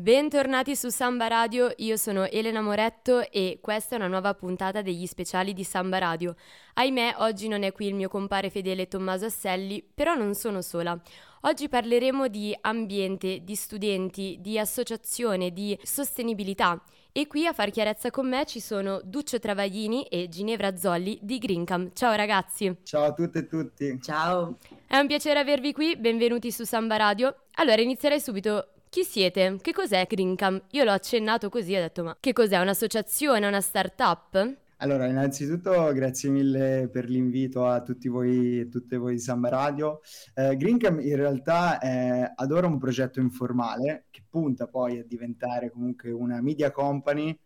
Bentornati su Samba Radio, io sono Elena Moretto e questa è una nuova puntata degli speciali di Samba Radio. Ahimè, oggi non è qui il mio compare fedele Tommaso Asselli, però non sono sola. Oggi parleremo di ambiente, di studenti, di associazione, di sostenibilità. E qui a far chiarezza con me ci sono Duccio Travaglini e Ginevra Zolli di Greencam. Ciao ragazzi! Ciao a tutte e tutti! Ciao! È un piacere avervi qui, benvenuti su Samba Radio. Allora inizierei subito chi siete? Che cos'è Greencam? Io l'ho accennato così, ho detto ma che cos'è? Un'associazione, una start-up? Allora, innanzitutto grazie mille per l'invito a tutti voi e tutte voi di Samba Radio. Eh, Greencam in realtà è ad ora un progetto informale che punta poi a diventare comunque una media company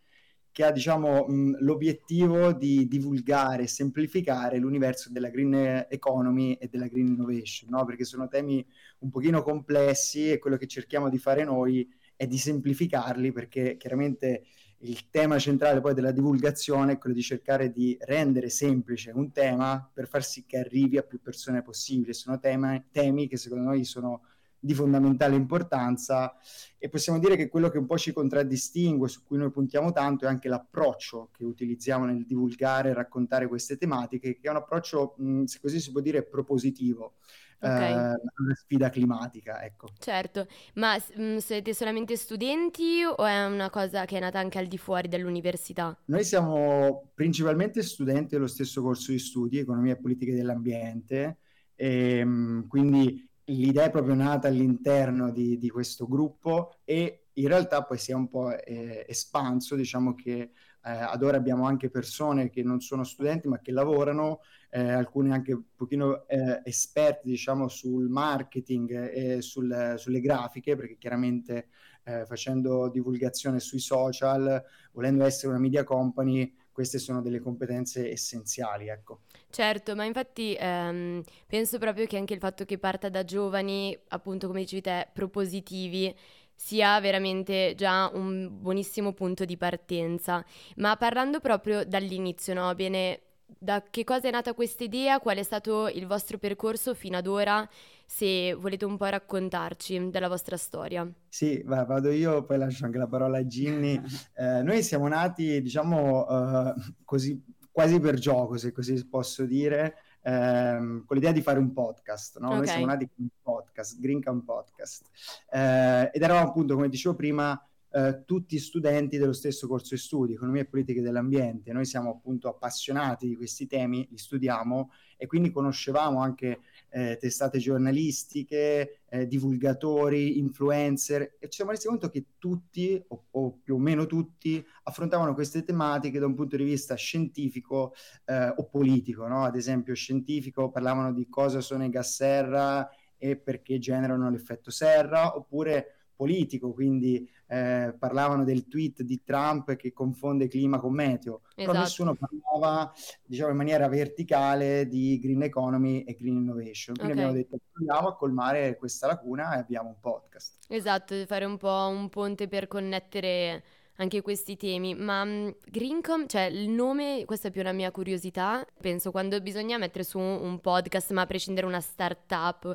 che ha diciamo, mh, l'obiettivo di divulgare e semplificare l'universo della green economy e della green innovation, no? perché sono temi un pochino complessi e quello che cerchiamo di fare noi è di semplificarli perché chiaramente il tema centrale poi della divulgazione è quello di cercare di rendere semplice un tema per far sì che arrivi a più persone possibile. Sono tema, temi che secondo noi sono di fondamentale importanza e possiamo dire che quello che un po' ci contraddistingue, su cui noi puntiamo tanto, è anche l'approccio che utilizziamo nel divulgare e raccontare queste tematiche, che è un approccio, mh, se così si può dire, propositivo. Okay. Eh, una sfida climatica, ecco. Certo, ma mh, siete solamente studenti o è una cosa che è nata anche al di fuori dell'università? Noi siamo principalmente studenti dello stesso corso di studi, Economia e Politiche dell'Ambiente, e, mh, quindi l'idea è proprio nata all'interno di, di, questo gruppo e in realtà poi si è un po' eh, espanso, diciamo che eh, ad ora abbiamo anche persone che non sono studenti ma che lavorano, eh, alcune anche un pochino eh, esperte diciamo sul marketing e sul, sulle grafiche perché chiaramente eh, facendo divulgazione sui social, volendo essere una media company, queste sono delle competenze essenziali, ecco. Certo, ma infatti ehm, penso proprio che anche il fatto che parta da giovani, appunto come dicevi te, propositivi, sia veramente già un buonissimo punto di partenza. Ma parlando proprio dall'inizio, no? Bene, da che cosa è nata questa idea? Qual è stato il vostro percorso fino ad ora? Se volete un po' raccontarci della vostra storia. Sì, va, vado io, poi lascio anche la parola a Ginny. Eh, noi siamo nati, diciamo, uh, così quasi per gioco, se così posso dire, ehm, con l'idea di fare un podcast. No? Okay. Noi siamo nati con un podcast, Green Camp Podcast, eh, ed eravamo appunto, come dicevo prima, eh, tutti studenti dello stesso corso di studi, economia e politiche dell'ambiente. Noi siamo appunto appassionati di questi temi, li studiamo e quindi conoscevamo anche eh, testate giornalistiche, eh, divulgatori, influencer e ci siamo resi conto che tutti, o, o, più o meno tutti, affrontavano queste tematiche da un punto di vista scientifico eh, o politico. No? Ad esempio, scientifico parlavano di cosa sono i gas serra e perché generano l'effetto serra, oppure politico, quindi eh, parlavano del tweet di Trump che confonde clima con meteo, esatto. però nessuno parlava diciamo, in maniera verticale di green economy e green innovation. Quindi okay. abbiamo detto proviamo a colmare questa lacuna e abbiamo un podcast. Esatto, fare un po' un ponte per connettere anche questi temi, ma um, Greencom, cioè il nome, questa è più una mia curiosità, penso quando bisogna mettere su un podcast, ma a prescindere una startup,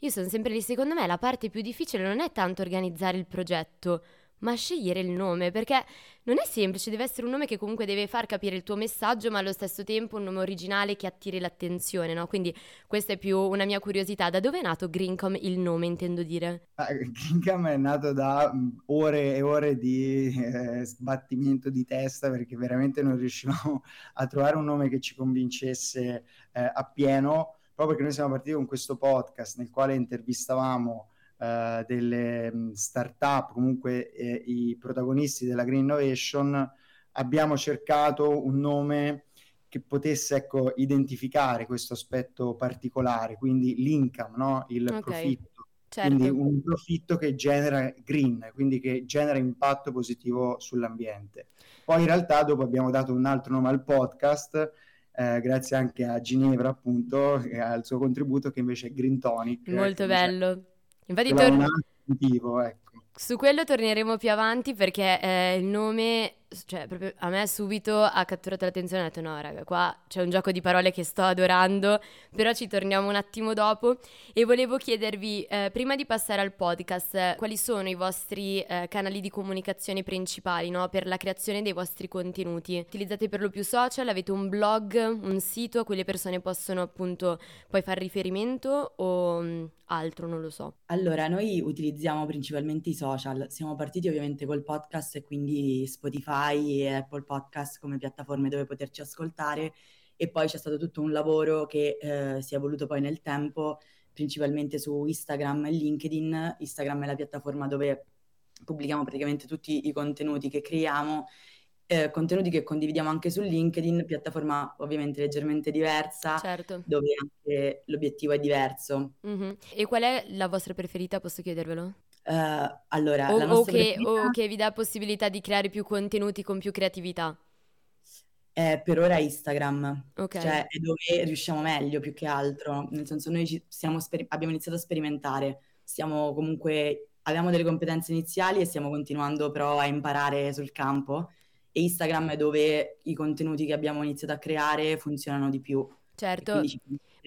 io sono sempre lì, secondo me la parte più difficile non è tanto organizzare il progetto, ma scegliere il nome, perché non è semplice, deve essere un nome che comunque deve far capire il tuo messaggio, ma allo stesso tempo un nome originale che attiri l'attenzione, no? Quindi questa è più una mia curiosità. Da dove è nato Greencom il nome, intendo dire? Ah, Greencom è nato da mm, ore e ore di eh, sbattimento di testa, perché veramente non riuscivamo a trovare un nome che ci convincesse eh, appieno proprio perché noi siamo partiti con questo podcast nel quale intervistavamo uh, delle um, start-up, comunque eh, i protagonisti della Green Innovation, abbiamo cercato un nome che potesse ecco, identificare questo aspetto particolare, quindi l'income, no? il okay. profitto. Certo. Quindi un profitto che genera green, quindi che genera impatto positivo sull'ambiente. Poi in realtà dopo abbiamo dato un altro nome al podcast eh, grazie anche a Ginevra appunto e al suo contributo che invece è Green Tonic. Molto ecco, bello. Infatti tor- ecco. Su quello torneremo più avanti perché eh, il nome cioè, proprio a me subito ha catturato l'attenzione e ho detto no, raga, qua c'è un gioco di parole che sto adorando, però ci torniamo un attimo dopo e volevo chiedervi, eh, prima di passare al podcast, quali sono i vostri eh, canali di comunicazione principali no? per la creazione dei vostri contenuti? Utilizzate per lo più social, avete un blog, un sito a cui le persone possono appunto poi fare riferimento o mh, mm, altro, non lo so? Allora, noi utilizziamo principalmente i social, siamo partiti ovviamente col podcast e quindi Spotify e Apple Podcast come piattaforme dove poterci ascoltare e poi c'è stato tutto un lavoro che eh, si è evoluto poi nel tempo, principalmente su Instagram e LinkedIn. Instagram è la piattaforma dove pubblichiamo praticamente tutti i contenuti che creiamo, eh, contenuti che condividiamo anche su LinkedIn, piattaforma ovviamente leggermente diversa, certo. dove anche l'obiettivo è diverso. Mm-hmm. E qual è la vostra preferita, posso chiedervelo? Uh, allora, o, la o, che, preferita... o che vi dà possibilità di creare più contenuti con più creatività? Eh, per ora Instagram, Ok. cioè è dove riusciamo meglio più che altro, nel senso noi sper- abbiamo iniziato a sperimentare, stiamo comunque, abbiamo delle competenze iniziali e stiamo continuando però a imparare sul campo e Instagram è dove i contenuti che abbiamo iniziato a creare funzionano di più. Certo,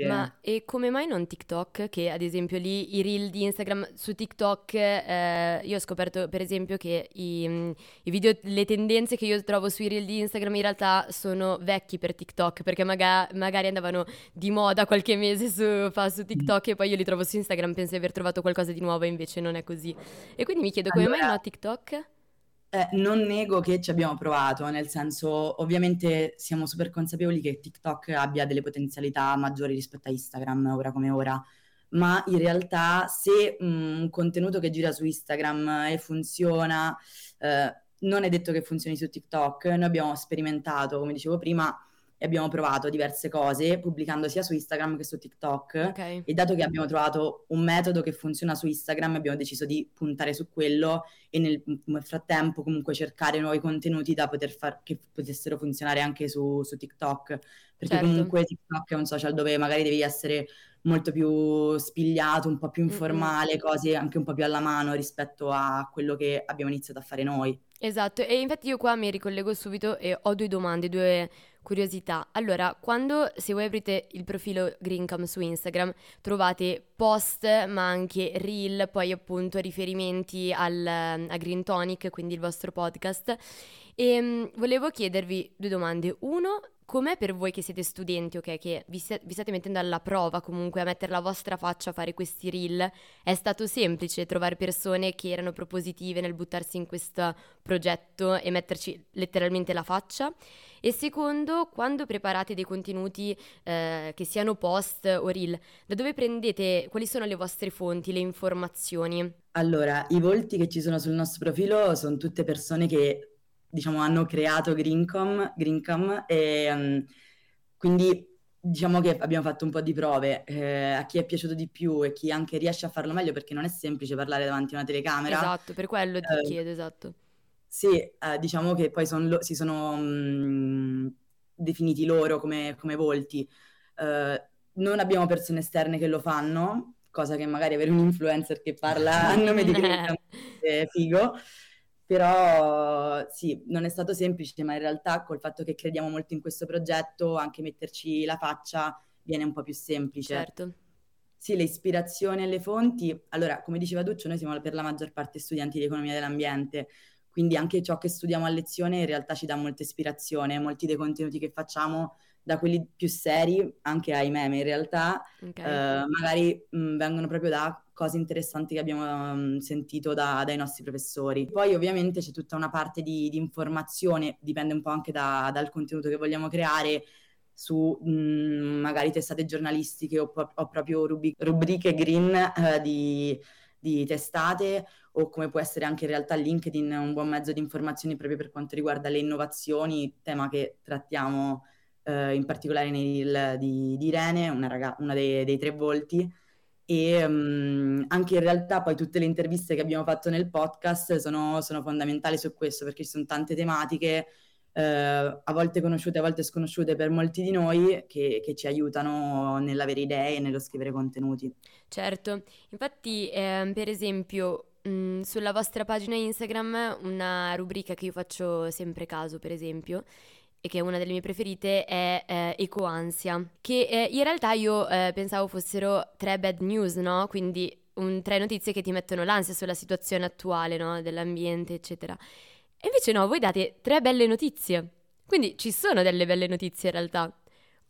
ma e come mai non TikTok? Che ad esempio lì i reel di Instagram su TikTok, eh, io ho scoperto per esempio che i, mm, i, video, le tendenze che io trovo sui reel di Instagram in realtà sono vecchi per TikTok, perché maga- magari andavano di moda qualche mese su, fa su TikTok mm. e poi io li trovo su Instagram, penso di aver trovato qualcosa di nuovo, invece non è così. E quindi mi chiedo come allora... mai no TikTok? Eh, non nego che ci abbiamo provato, nel senso, ovviamente siamo super consapevoli che TikTok abbia delle potenzialità maggiori rispetto a Instagram, ora come ora, ma in realtà se mm, un contenuto che gira su Instagram e funziona, eh, non è detto che funzioni su TikTok. Noi abbiamo sperimentato, come dicevo prima, e abbiamo provato diverse cose pubblicando sia su Instagram che su TikTok okay. e dato che abbiamo trovato un metodo che funziona su Instagram abbiamo deciso di puntare su quello e nel, nel frattempo comunque cercare nuovi contenuti da poter far che potessero funzionare anche su, su TikTok perché certo. comunque TikTok è un social dove magari devi essere molto più spigliato, un po' più informale, mm-hmm. cose anche un po' più alla mano rispetto a quello che abbiamo iniziato a fare noi. Esatto, e infatti io qua mi ricollego subito e ho due domande, due curiosità. Allora, quando se voi aprite il profilo Greencam su Instagram, trovate post, ma anche reel, poi appunto riferimenti al, a Green Tonic, quindi il vostro podcast. E um, volevo chiedervi due domande. Uno, com'è per voi che siete studenti, ok, che vi, st- vi, state mettendo alla prova comunque a mettere la vostra faccia a fare questi reel? È stato semplice trovare persone che erano propositive nel buttarsi in questo progetto e metterci letteralmente la faccia? E secondo, quando preparate dei contenuti eh, che siano post o reel, da dove prendete, quali sono le vostre fonti, le informazioni? Allora, i volti che ci sono sul nostro profilo sono tutte persone che diciamo, hanno creato Greencom, Greencom e um, quindi diciamo che abbiamo fatto un po' di prove eh, a chi è piaciuto di più e chi anche riesce a farlo meglio perché non è semplice parlare davanti a una telecamera. Esatto, per quello ti eh, chiedo, esatto. Sì, eh, diciamo che poi son lo- si sono mh, mm, definiti loro come, come volti. Eh, non abbiamo persone esterne che lo fanno, cosa che magari avere un influencer che parla a nome di Greencom è figo. Però sì, non è stato semplice, ma in realtà col fatto che crediamo molto in questo progetto, anche metterci la faccia viene un po' più semplice. Certo. Sì, le ispirazioni e le fonti. Allora, come diceva Duccio, noi siamo per la maggior parte studenti di economia dell'ambiente, quindi anche ciò che studiamo a lezione in realtà ci dà molta ispirazione, molti dei contenuti che facciamo da quelli più seri, anche ai meme in realtà, okay. eh, magari mh, vengono proprio da cose interessanti che abbiamo um, sentito da, dai nostri professori. Poi ovviamente c'è tutta una parte di, di informazione, dipende un po' anche da, dal contenuto che vogliamo creare, su mh, magari testate giornalistiche o, o proprio rubi- rubriche green eh, di, di, testate o come può essere anche in realtà LinkedIn un buon mezzo di informazioni proprio per quanto riguarda le innovazioni, tema che trattiamo eh, in particolare nei reel di, di Irene, una, raga- una dei, dei tre volti e um, anche in realtà poi tutte le interviste che abbiamo fatto nel podcast sono, sono fondamentali su questo perché ci sono tante tematiche eh, a volte conosciute, a volte sconosciute per molti di noi che, che ci aiutano nell'avere idee e nello scrivere contenuti. Certo, infatti eh, per esempio mh, mm, sulla vostra pagina Instagram una rubrica che io faccio sempre caso, per esempio, e che è una delle mie preferite, è eh, Ecoansia, che eh, in realtà io eh, pensavo fossero tre bad news, no? Quindi un, tre notizie che ti mettono l'ansia sulla situazione attuale, no? Dell'ambiente, eccetera. E invece no, voi date tre belle notizie. Quindi ci sono delle belle notizie in realtà.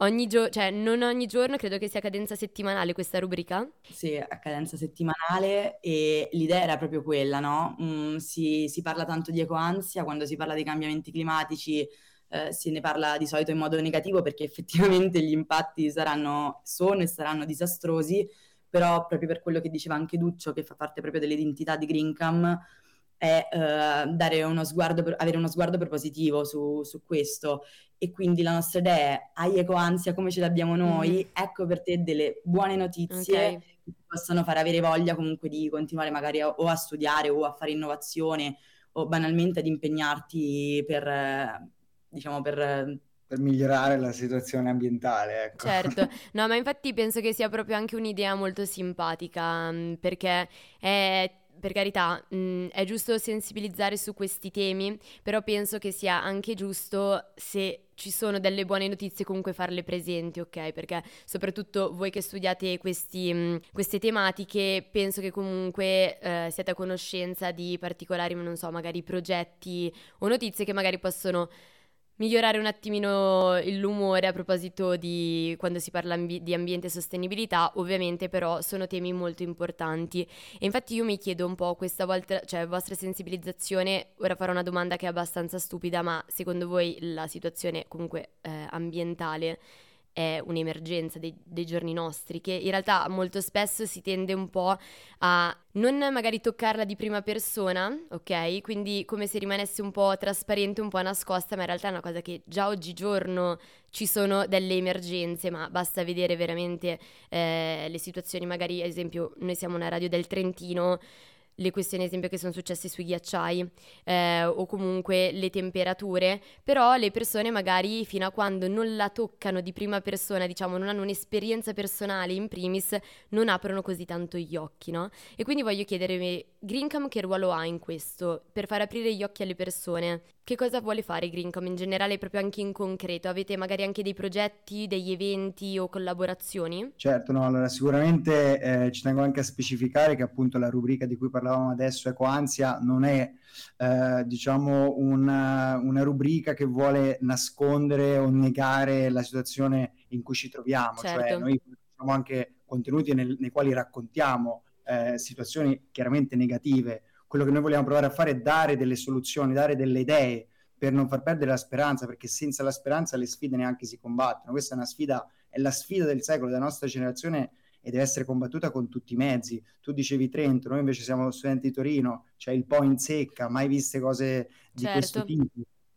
Ogni giorno, cioè non ogni giorno, credo che sia a cadenza settimanale questa rubrica. Sì, a cadenza settimanale e l'idea era proprio quella, no? Mm, si, si, parla tanto di ecoansia quando si parla dei cambiamenti climatici, eh, se ne parla di solito in modo negativo perché effettivamente gli impatti saranno, sono e saranno disastrosi, però proprio per quello che diceva anche Duccio, che fa parte proprio dell'identità di Greencam, è eh, dare uno sguardo, avere uno sguardo propositivo su, su, questo. E quindi la nostra idea è, hai ecoansia come ce l'abbiamo noi, mm. ecco per te delle buone notizie okay. che ti possono far avere voglia comunque di continuare magari o a studiare o a fare innovazione o banalmente ad impegnarti per, diciamo, per per migliorare la situazione ambientale. Ecco. Certo, no, ma infatti penso che sia proprio anche un'idea molto simpatica, mm, perché è per carità, mh, è giusto sensibilizzare su questi temi, però penso che sia anche giusto se ci sono delle buone notizie comunque farle presenti, ok? Perché soprattutto voi che studiate questi, mh, queste tematiche, penso che comunque eh, siate a conoscenza di particolari, non so, magari progetti o notizie che magari possono migliorare un attimino l'umore a proposito di quando si parla ambi- di ambiente e sostenibilità, ovviamente però sono temi molto importanti. E infatti io mi chiedo un po' questa volta, cioè vostra sensibilizzazione, ora farò una domanda che è abbastanza stupida, ma secondo voi la situazione comunque eh, ambientale è un'emergenza dei, dei, giorni nostri, che in realtà molto spesso si tende un po' a non magari toccarla di prima persona, ok? Quindi come se rimanesse un po' trasparente, un po' nascosta, ma in realtà è una cosa che già oggigiorno ci sono delle emergenze, ma basta vedere veramente eh, le situazioni, magari ad esempio noi siamo una radio del Trentino, le questioni, ad esempio, che sono successe sui ghiacciai eh, o comunque le temperature, però le persone magari fino a quando non la toccano di prima persona, diciamo, non hanno un'esperienza personale in primis, non aprono così tanto gli occhi, no? E quindi voglio chiedermi, Greencam che ruolo ha in questo per far aprire gli occhi alle persone? Che cosa vuole fare Greencom in generale, proprio anche in concreto? Avete magari anche dei progetti, degli eventi o collaborazioni? Certo, no, allora sicuramente eh, ci tengo anche a specificare che appunto la rubrica di cui parlavamo adesso, Ecoansia, non è eh, diciamo una, una, rubrica che vuole nascondere o negare la situazione in cui ci troviamo, cioè, certo. cioè noi facciamo anche contenuti nel, nei quali raccontiamo eh, situazioni chiaramente negative quello che noi vogliamo provare a fare è dare delle soluzioni, dare delle idee per non far perdere la speranza, perché senza la speranza le sfide neanche si combattono. Questa è una sfida, è la sfida del secolo, della nostra generazione e deve essere combattuta con tutti i mezzi. Tu dicevi Trento, noi invece siamo studenti di Torino, c'è cioè il po' in secca, mai viste cose di certo. questo tipo.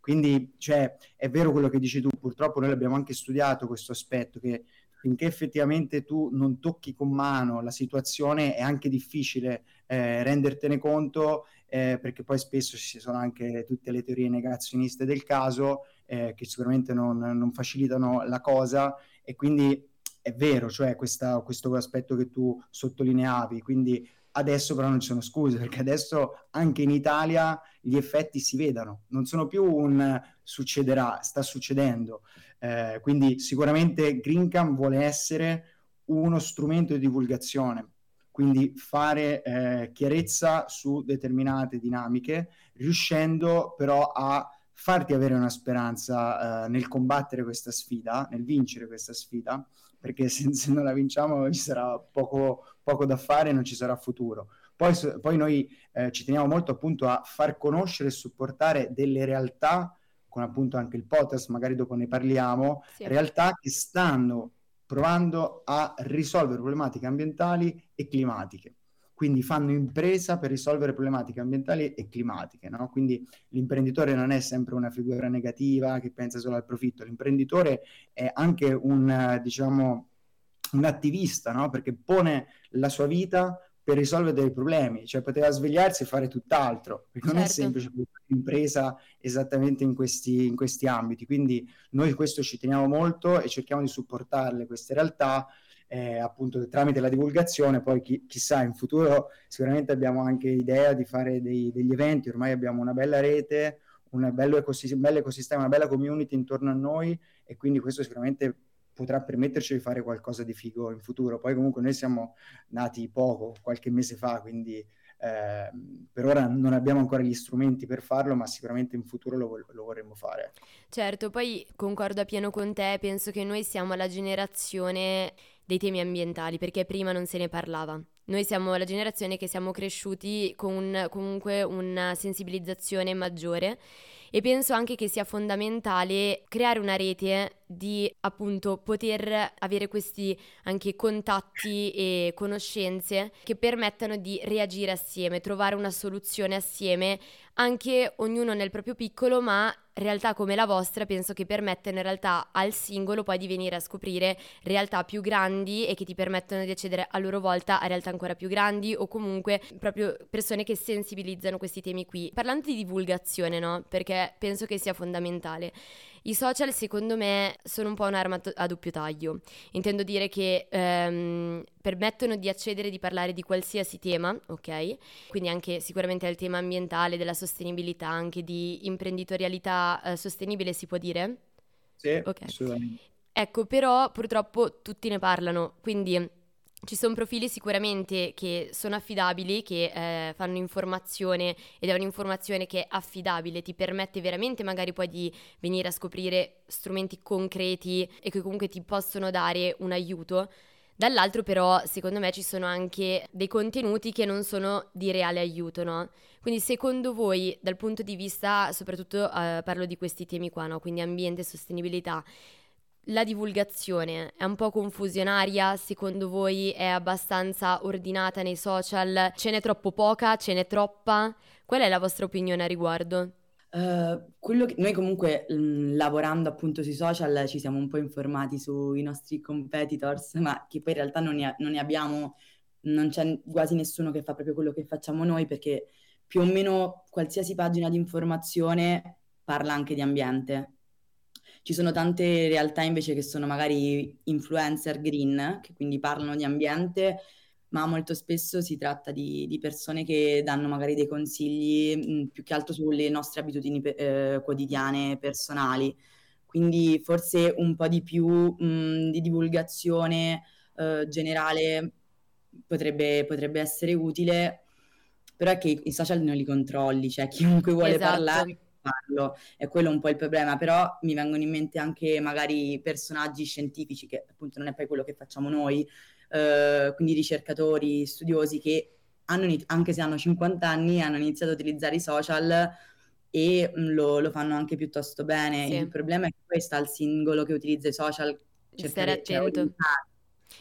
Quindi, cioè, è vero quello che dici tu, purtroppo noi abbiamo anche studiato questo aspetto, che finché effettivamente tu non tocchi con mano la situazione è anche difficile eh, rendertene conto eh, perché poi spesso ci sono anche tutte le teorie negazioniste del caso eh, che sicuramente non, non, facilitano la cosa e quindi è vero, cioè questa, questo aspetto che tu sottolineavi, quindi adesso però non ci sono scuse perché adesso anche in Italia gli effetti si vedono, non sono più un succederà, sta succedendo. Eh, quindi sicuramente Greencam vuole essere uno strumento di divulgazione, quindi fare eh, chiarezza su determinate dinamiche, riuscendo però a farti avere una speranza eh, nel combattere questa sfida, nel vincere questa sfida, perché se, se non la vinciamo ci sarà poco, poco, da fare e non ci sarà futuro. Poi, poi noi eh, ci teniamo molto appunto a far conoscere e supportare delle realtà con appunto anche il podcast, magari dopo ne parliamo, sì. realtà che stanno provando a risolvere problematiche ambientali e climatiche. Quindi fanno impresa per risolvere problematiche ambientali e climatiche. No? Quindi l'imprenditore non è sempre una figura negativa che pensa solo al profitto, l'imprenditore è anche un, diciamo, un attivista, no? perché pone la sua vita per risolvere dei problemi, cioè poteva svegliarsi e fare tutt'altro, perché non certo. è semplice impresa esattamente in questi, in questi ambiti, quindi noi questo ci teniamo molto e cerchiamo di supportarle queste realtà eh, appunto tramite la divulgazione, poi chi, chissà in futuro sicuramente abbiamo anche idea di fare dei, degli eventi, ormai abbiamo una bella rete, un bello, ecosistema, un bello ecosistema, una bella community intorno a noi e quindi questo sicuramente potrà permetterci di fare qualcosa di figo in futuro. Poi comunque noi siamo nati poco, qualche mese fa, quindi eh, per ora non abbiamo ancora gli strumenti per farlo, ma sicuramente in futuro lo, lo vorremmo fare. Certo, poi concordo a pieno con te, penso che noi siamo la generazione dei temi ambientali, perché prima non se ne parlava. Noi siamo la generazione che siamo cresciuti con comunque una sensibilizzazione maggiore e penso anche che sia fondamentale creare una rete di appunto poter avere questi anche contatti e conoscenze che permettano di reagire assieme, trovare una soluzione assieme, anche ognuno nel proprio piccolo, ma realtà come la vostra penso che permettano in realtà al singolo poi di venire a scoprire realtà più grandi e che ti permettono di accedere a loro volta a realtà ancora più grandi o comunque proprio persone che sensibilizzano questi temi qui. Parlando di divulgazione, no? Perché penso che sia fondamentale. I social secondo me sono un po' un'arma a doppio taglio. Intendo dire che ehm, permettono di accedere di parlare di qualsiasi tema, ok? Quindi anche sicuramente al tema ambientale, della sostenibilità, anche di imprenditorialità eh, sostenibile si può dire? Sì, okay. assolutamente. Ecco, però purtroppo tutti ne parlano, quindi ci sono profili sicuramente che sono affidabili, che eh, fanno informazione ed è un'informazione che è affidabile, ti permette veramente magari poi di venire a scoprire strumenti concreti e che comunque ti possono dare un aiuto. Dall'altro però secondo me ci sono anche dei contenuti che non sono di reale aiuto, no? Quindi secondo voi dal punto di vista, soprattutto eh, parlo di questi temi qua, no? Quindi ambiente e sostenibilità, la divulgazione è un po' confusionaria, secondo voi è abbastanza ordinata nei social? Ce n'è troppo poca? Ce n'è troppa? Qual è la vostra opinione a riguardo? Uh, che noi comunque mh, mm, lavorando appunto sui social ci siamo un po' informati sui nostri competitors, ma che poi in realtà non ne, non ne abbiamo, non c'è quasi nessuno che fa proprio quello che facciamo noi perché più o meno qualsiasi pagina di informazione parla anche di ambiente ci sono tante realtà invece che sono magari influencer green, che quindi parlano di ambiente, ma molto spesso si tratta di, di persone che danno magari dei consigli mh, mm, più che altro sulle nostre abitudini eh, quotidiane, personali. Quindi forse un po' di più mh, mm, di divulgazione eh, generale potrebbe, potrebbe essere utile, però è che i social non li controlli, cioè chiunque vuole esatto. parlare farlo, è quello un po' il problema, però mi vengono in mente anche magari personaggi scientifici, che appunto non è poi quello che facciamo noi, eh, quindi ricercatori, studiosi che hanno, anche se hanno 50 anni, hanno iniziato ad utilizzare i social e mm, lo, lo fanno anche piuttosto bene. Sì. Il problema è che poi sta al singolo che utilizza i social stare attento.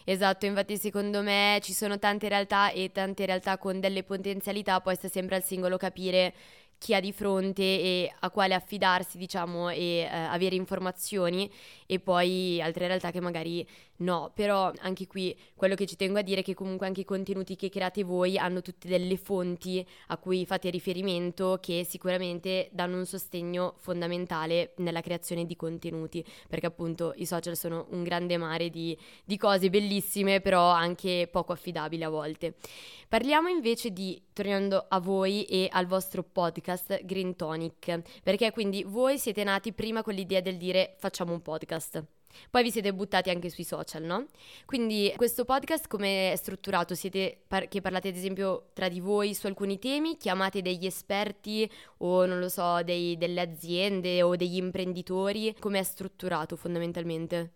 Esatto, infatti secondo me ci sono tante realtà e tante realtà con delle potenzialità, poi sta sempre al singolo capire chi ha di fronte e a quale affidarsi, diciamo, e eh, avere informazioni e poi altre realtà che magari no, però anche qui quello che ci tengo a dire è che comunque anche i contenuti che create voi hanno tutte delle fonti a cui fate riferimento che sicuramente danno un sostegno fondamentale nella creazione di contenuti, perché appunto i social sono un grande mare di, di cose bellissime, però anche poco affidabili a volte. Parliamo invece di, tornando a voi e al vostro podcast Green Tonic, perché quindi voi siete nati prima con l'idea del dire facciamo un podcast. Poi vi siete buttati anche sui social, no? Quindi questo podcast come è strutturato? Siete par- che parlate ad esempio tra di voi su alcuni temi, chiamate degli esperti o non lo so, dei, delle aziende o degli imprenditori? Come è strutturato fondamentalmente?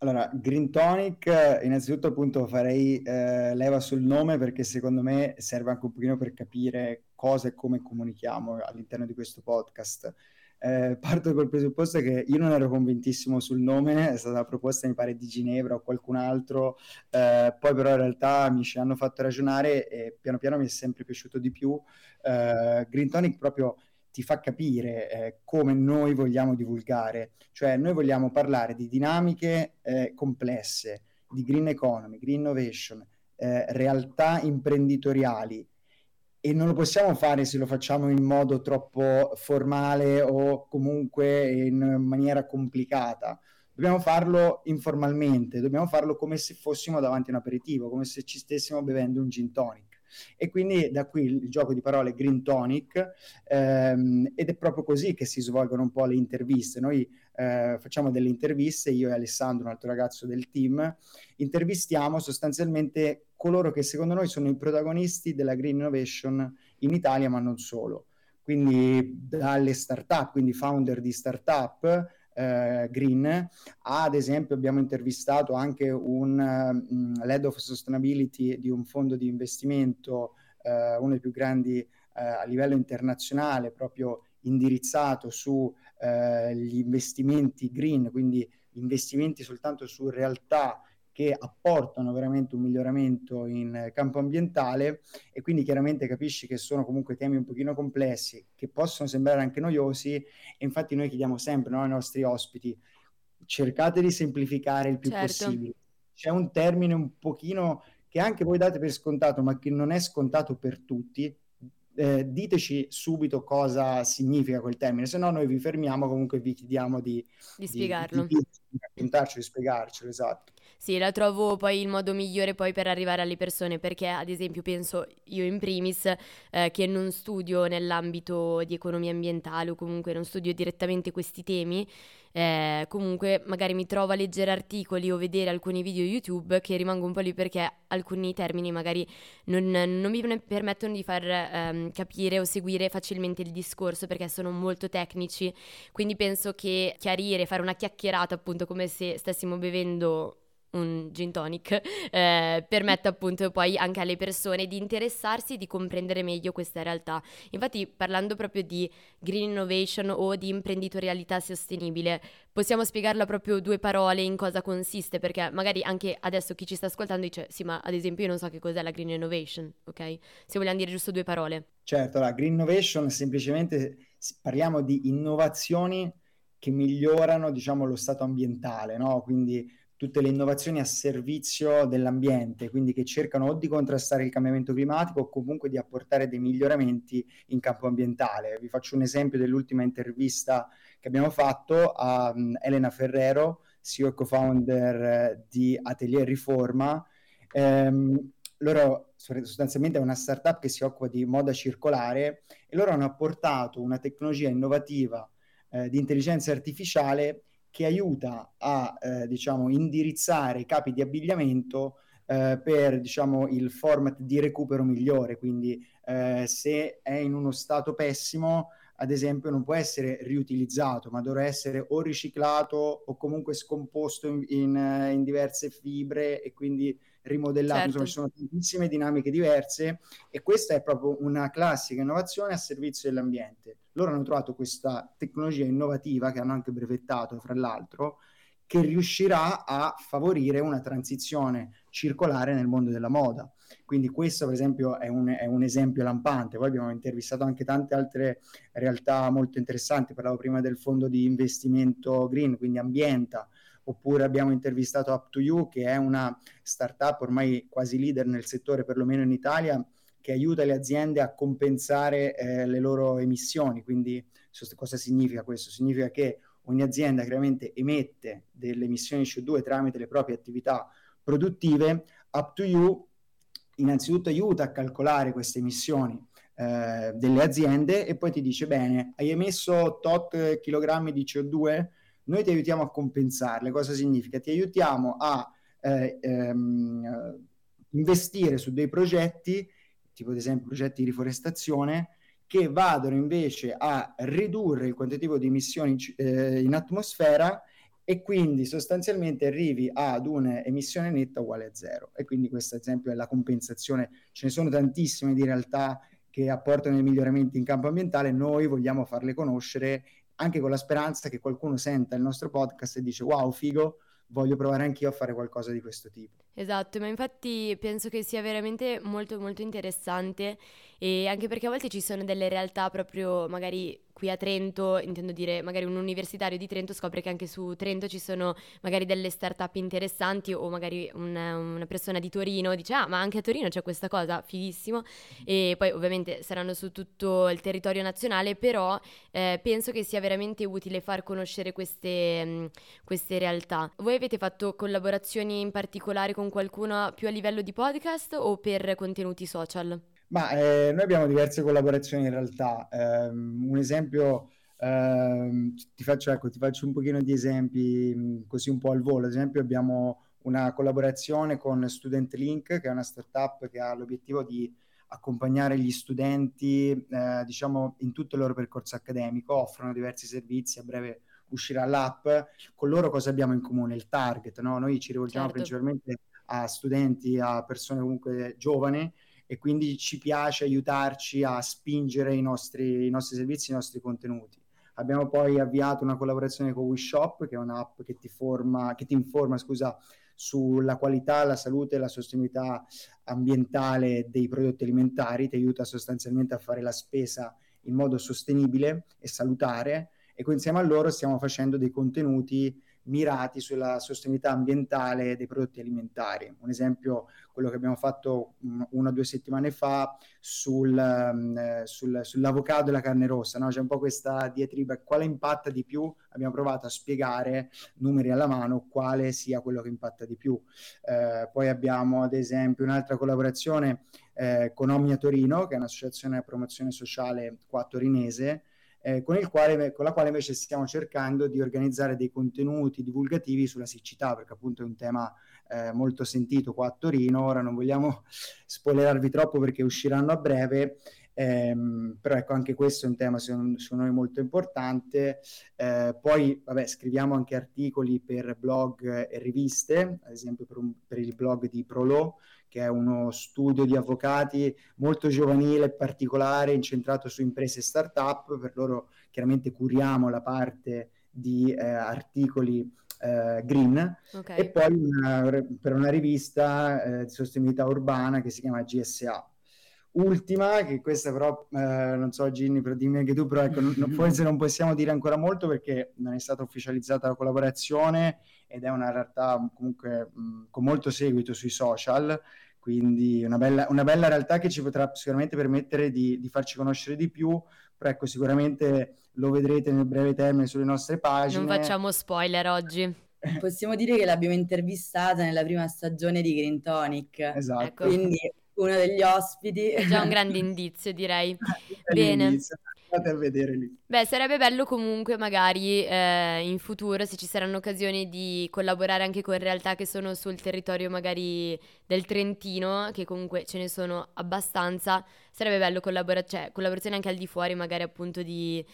Allora, Green Tonic, innanzitutto appunto farei eh, leva sul nome perché secondo me serve anche un pochino per capire cosa e come comunichiamo all'interno di questo podcast. Eh, parto col presupposto che io non ero convintissimo sul nome, è stata proposta mi pare di Ginevra o qualcun altro, eh, poi però in realtà mi ci hanno fatto ragionare e piano piano mi è sempre piaciuto di più. Eh, Green Tonic proprio ti fa capire eh, come noi vogliamo divulgare, cioè noi vogliamo parlare di dinamiche eh, complesse, di green economy, green innovation, eh, realtà imprenditoriali e non lo possiamo fare se lo facciamo in modo troppo formale o comunque in maniera complicata. dobbiamo farlo informalmente, dobbiamo farlo come se fossimo davanti a un aperitivo, come se ci stessimo bevendo un gin tonic. E quindi da qui il gioco di parole Green Tonic ehm, ed è proprio così che si svolgono un po' le interviste. Noi eh, facciamo delle interviste, io e Alessandro, un altro ragazzo del team, intervistiamo sostanzialmente coloro che secondo noi sono i protagonisti della Green Innovation in Italia, ma non solo. Quindi dalle start-up, quindi founder di start-up, eh, green. Ad esempio abbiamo intervistato anche un um, lead of sustainability di un fondo di investimento, eh, uno dei più grandi eh, a livello internazionale, proprio indirizzato sugli eh, investimenti green, quindi investimenti soltanto su realtà che apportano veramente un miglioramento in campo ambientale e quindi chiaramente capisci che sono comunque temi un pochino complessi che possono sembrare anche noiosi e infatti noi chiediamo sempre no, ai nostri ospiti cercate di semplificare il più certo. possibile. C'è un termine un pochino che anche voi date per scontato ma che non è scontato per tutti, eh, diteci subito cosa significa quel termine, se no noi vi fermiamo, comunque vi chiediamo di, di spiegarlo. Di, di, di raccontarci, di spiegarcelo, esatto. Sì, la trovo poi il modo migliore poi per arrivare alle persone, perché ad esempio penso io in primis eh, che non studio nell'ambito di economia ambientale o comunque non studio direttamente questi temi, eh, comunque magari mi trovo a leggere articoli o vedere alcuni video YouTube che rimango un po' lì perché alcuni termini magari non, non mi permettono di far ehm, capire o seguire facilmente il discorso perché sono molto tecnici, quindi penso che chiarire, fare una chiacchierata appunto come se stessimo bevendo un gin tonic, eh, permette appunto poi anche alle persone di interessarsi e di comprendere meglio questa realtà. Infatti parlando proprio di green innovation o di imprenditorialità sostenibile, possiamo spiegarla proprio due parole in cosa consiste, perché magari anche adesso chi ci sta ascoltando dice sì ma ad esempio io non so che cos'è la green innovation, ok? Se vogliamo dire giusto due parole. Certo, la green innovation semplicemente parliamo di innovazioni che migliorano diciamo lo stato ambientale, no? Quindi tutte le innovazioni a servizio dell'ambiente, quindi che cercano o di contrastare il cambiamento climatico o comunque di apportare dei miglioramenti in campo ambientale. Vi faccio un esempio dell'ultima intervista che abbiamo fatto a um, Elena Ferrero, CEO e co-founder eh, di Atelier Riforma. Um, loro sostanzialmente è una startup che si occupa di moda circolare e loro hanno apportato una tecnologia innovativa eh, di intelligenza artificiale che aiuta a eh, diciamo, indirizzare i capi di abbigliamento eh, per diciamo, il format di recupero migliore. Quindi eh, se è in uno stato pessimo, ad esempio, non può essere riutilizzato, ma dovrà essere o riciclato o comunque scomposto in, in, in diverse fibre e quindi rimodellato. Certo. Insomma, ci sono tantissime dinamiche diverse e questa è proprio una classica innovazione a servizio dell'ambiente loro hanno trovato questa tecnologia innovativa che hanno anche brevettato, fra l'altro, che riuscirà a favorire una transizione circolare nel mondo della moda. Quindi questo, per esempio, è un, è un, esempio lampante. Poi abbiamo intervistato anche tante altre realtà molto interessanti. Parlavo prima del fondo di investimento green, quindi Ambienta, oppure abbiamo intervistato Up2You, che è una startup ormai quasi leader nel settore, perlomeno in Italia, che aiuta le aziende a compensare eh, le loro emissioni. Quindi cosa significa questo? Significa che ogni azienda chiaramente emette delle emissioni CO2 tramite le proprie attività produttive. Up to you innanzitutto aiuta a calcolare queste emissioni eh, delle aziende e poi ti dice bene, hai emesso tot chilogrammi di CO2, noi ti aiutiamo a compensarle. Cosa significa? Ti aiutiamo a eh, ehm, investire su dei progetti tipo ad esempio progetti di riforestazione, che vadano invece a ridurre il quantitativo di emissioni eh, in atmosfera e quindi sostanzialmente arrivi ad un'emissione netta uguale a zero. E quindi questo esempio è la compensazione. Ce ne sono tantissime di realtà che apportano dei miglioramenti in campo ambientale, noi vogliamo farle conoscere anche con la speranza che qualcuno senta il nostro podcast e dice wow, figo, voglio provare anch'io a fare qualcosa di questo tipo. Esatto, ma infatti penso che sia veramente molto molto interessante e anche perché a volte ci sono delle realtà proprio magari qui a Trento, intendo dire magari un universitario di Trento scopre che anche su Trento ci sono magari delle start-up interessanti o magari una, una persona di Torino dice ah ma anche a Torino c'è questa cosa, fighissimo e poi ovviamente saranno su tutto il territorio nazionale, però eh, penso che sia veramente utile far conoscere queste, mm, queste realtà. Voi avete fatto collaborazioni in particolare con qualcuno più a livello di podcast o per contenuti social? Ma eh, noi abbiamo diverse collaborazioni in realtà. Um, un esempio, um, ti, faccio, ecco, ti faccio un pochino di esempi mm, così un po' al volo. Ad esempio abbiamo una collaborazione con Student Link, che è una startup che ha l'obiettivo di accompagnare gli studenti, eh, diciamo, in tutto il loro percorso accademico, offrono diversi servizi, a breve uscirà l'app. Con loro cosa abbiamo in comune? Il target, no? Noi ci rivolgiamo certo. principalmente a studenti, a persone comunque giovani e quindi ci piace aiutarci a spingere i nostri, i nostri servizi, i nostri contenuti. Abbiamo poi avviato una collaborazione con WeShop, che è un'app che ti, forma, che ti informa scusa, sulla qualità, la salute e la sostenibilità ambientale dei prodotti alimentari, ti aiuta sostanzialmente a fare la spesa in modo sostenibile e salutare e insieme a loro stiamo facendo dei contenuti mirati sulla sostenibilità ambientale dei prodotti alimentari. Un esempio, quello che abbiamo fatto una o due settimane fa sul, um, sul, sull'avocado e la carne rossa, no? c'è un po' questa diatriba, quale impatta di più? Abbiamo provato a spiegare, numeri alla mano, quale sia quello che impatta di più. Eh, poi abbiamo ad esempio un'altra collaborazione eh, con Omnia Torino, che è un'associazione a promozione sociale qua torinese, eh, con, quale, con, la quale invece stiamo cercando di organizzare dei contenuti divulgativi sulla siccità, perché appunto è un tema eh, molto sentito qua a Torino. Ora non vogliamo spoilerarvi troppo perché usciranno a breve, ehm, però ecco anche questo è un tema secondo, secondo noi molto importante. Eh, poi vabbè, scriviamo anche articoli per blog e riviste, ad esempio per, un, per il blog di Prolo che è uno studio di avvocati molto giovanile e particolare, incentrato su imprese e start-up. Per loro chiaramente curiamo la parte di eh, articoli eh, green okay. e poi una, per una rivista eh, di sostenibilità urbana che si chiama GSA. Ultima, che questa però, eh, non so Ginny, però dimmi anche tu, però ecco, non, forse non possiamo dire ancora molto perché non è stata ufficializzata la collaborazione ed è una realtà comunque mh, con molto seguito sui social, quindi una bella, una bella realtà che ci potrà sicuramente permettere di, di farci conoscere di più, però ecco sicuramente lo vedrete nel breve termine sulle nostre pagine. Non facciamo spoiler oggi. Possiamo dire che l'abbiamo intervistata nella prima stagione di Green Tonic. Esatto. Ecco. Quindi uno degli ospiti. È già un grande indizio, direi. Bene. Indizio andate a vedere lì. Beh, sarebbe bello comunque magari eh, in futuro se ci saranno occasioni di collaborare anche con realtà che sono sul territorio magari del Trentino, che comunque ce ne sono abbastanza, sarebbe bello collaborare, cioè collaborazione anche al di fuori magari appunto di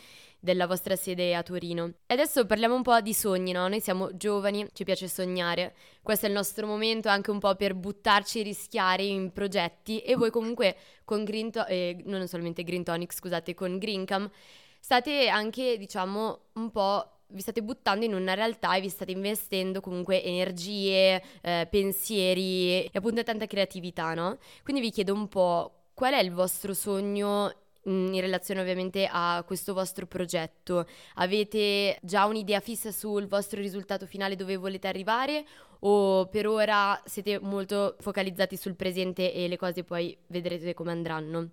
della vostra sede a Torino. E adesso parliamo un po' di sogni, no? Noi siamo giovani, ci piace sognare. Questo è il nostro momento anche un po' per buttarci e rischiare in progetti e voi comunque con Green to- eh, non solamente Green Tonic, scusate, con Greencam state anche, diciamo, un po' vi state buttando in una realtà e vi state investendo comunque energie, eh, pensieri e appunto tanta creatività, no? Quindi vi chiedo un po' qual è il vostro sogno in relazione ovviamente a questo vostro progetto? Avete già un'idea fissa sul vostro risultato finale dove volete arrivare o per ora siete molto focalizzati sul presente e le cose poi vedrete come andranno?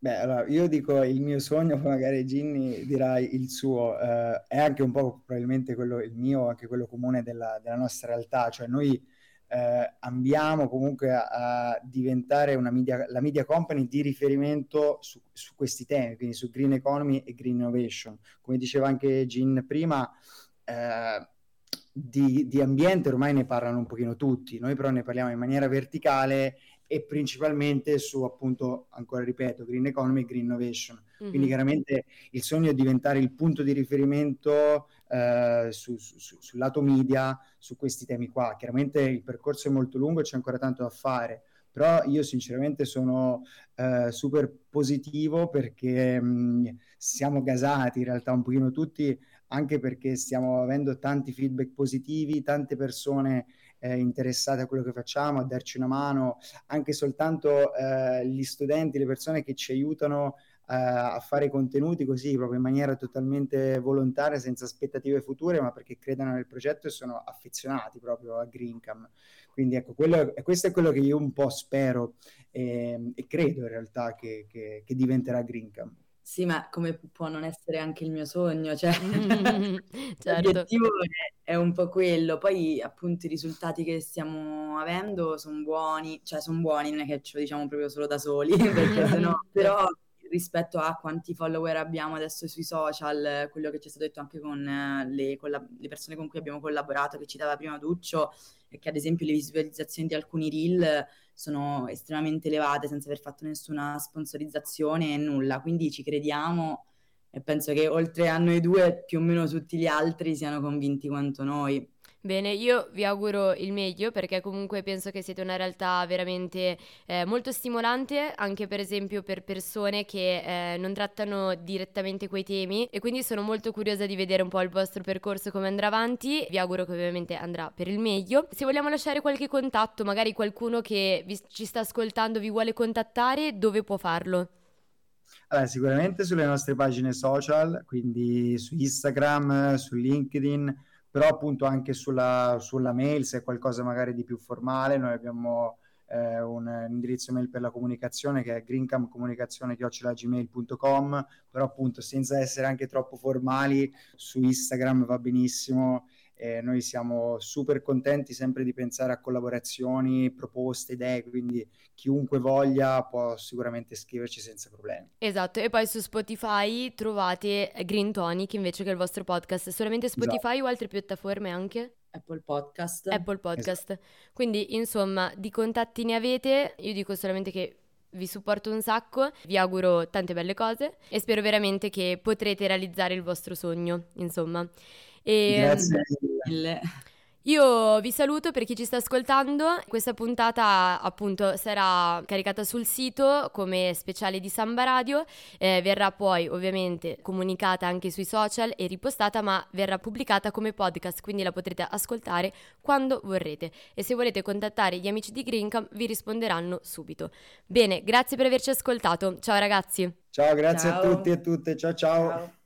Beh, allora io dico il mio sogno, poi magari Ginny dirà il suo, eh, è anche un po' probabilmente quello il mio, anche quello comune della, della nostra realtà, cioè noi eh, ambiamo comunque a, a diventare una media, la media company di riferimento su, su, questi temi, quindi su green economy e green innovation. Come diceva anche Gin prima, eh, di, di, ambiente ormai ne parlano un pochino tutti, noi però ne parliamo in maniera verticale e principalmente su appunto, ancora ripeto, green economy e green innovation. Mm-hmm. Quindi chiaramente il sogno è diventare il punto di riferimento eh, su, su, sul lato media su questi temi qua. Chiaramente il percorso è molto lungo e c'è ancora tanto da fare, però io sinceramente sono eh, super positivo perché mh, siamo gasati in realtà un pochino tutti, anche perché stiamo avendo tanti feedback positivi, tante persone eh, interessate a quello che facciamo, a darci una mano, anche soltanto eh, gli studenti, le persone che ci aiutano a fare contenuti così proprio in maniera totalmente volontaria, senza aspettative future, ma perché credono nel progetto e sono affezionati proprio a Greencam. Quindi ecco, quello, questo è quello che io un po' spero e, ehm, e credo in realtà che, che, che diventerà Greencam. Sì, ma come può non essere anche il mio sogno? Cioè, certo. l'obiettivo è, è, un po' quello. Poi, appunto, i risultati che stiamo avendo sono buoni, cioè sono buoni, non è che ce lo diciamo proprio solo da soli, perché sennò, però rispetto a quanti follower abbiamo adesso sui social, quello che ci è stato detto anche con eh, le, collab- le persone con cui abbiamo collaborato, che citava prima Duccio, è che ad esempio le visualizzazioni di alcuni reel sono estremamente elevate senza aver fatto nessuna sponsorizzazione e nulla, quindi ci crediamo e penso che oltre a noi due più o meno tutti gli altri siano convinti quanto noi. Bene, io vi auguro il meglio perché comunque penso che siete una realtà veramente eh, molto stimolante, anche per esempio per persone che eh, non trattano direttamente quei temi e quindi sono molto curiosa di vedere un po' il vostro percorso come andrà avanti. Vi auguro che ovviamente andrà per il meglio. Se vogliamo lasciare qualche contatto, magari qualcuno che vi, ci sta ascoltando vi vuole contattare, dove può farlo? Allora, sicuramente sulle nostre pagine social, quindi su Instagram, su LinkedIn però appunto anche sulla, sulla mail, se è qualcosa magari di più formale, noi abbiamo eh, un, indirizzo mail per la comunicazione che è greencamcomunicazione.gmail.com, però appunto senza essere anche troppo formali, su Instagram va benissimo eh, noi siamo super contenti sempre di pensare a collaborazioni, proposte, idee, quindi chiunque voglia può sicuramente scriverci senza problemi. Esatto, e poi su Spotify trovate Green Tonic invece che il vostro podcast, solamente Spotify esatto. o altre piattaforme anche? Apple Podcast. Apple Podcast. Esatto. Quindi, insomma, di contatti ne avete. Io dico solamente che vi supporto un sacco, vi auguro tante belle cose e spero veramente che potrete realizzare il vostro sogno, insomma. E, Grazie mille. Io vi saluto per chi ci sta ascoltando. Questa puntata appunto sarà caricata sul sito come speciale di Samba Radio, eh, verrà poi ovviamente comunicata anche sui social e ripostata, ma verrà pubblicata come podcast, quindi la potrete ascoltare quando vorrete. E se volete contattare gli amici di Greencam vi risponderanno subito. Bene, grazie per averci ascoltato. Ciao ragazzi. Ciao, grazie ciao. a tutti e a tutte. ciao. ciao. ciao.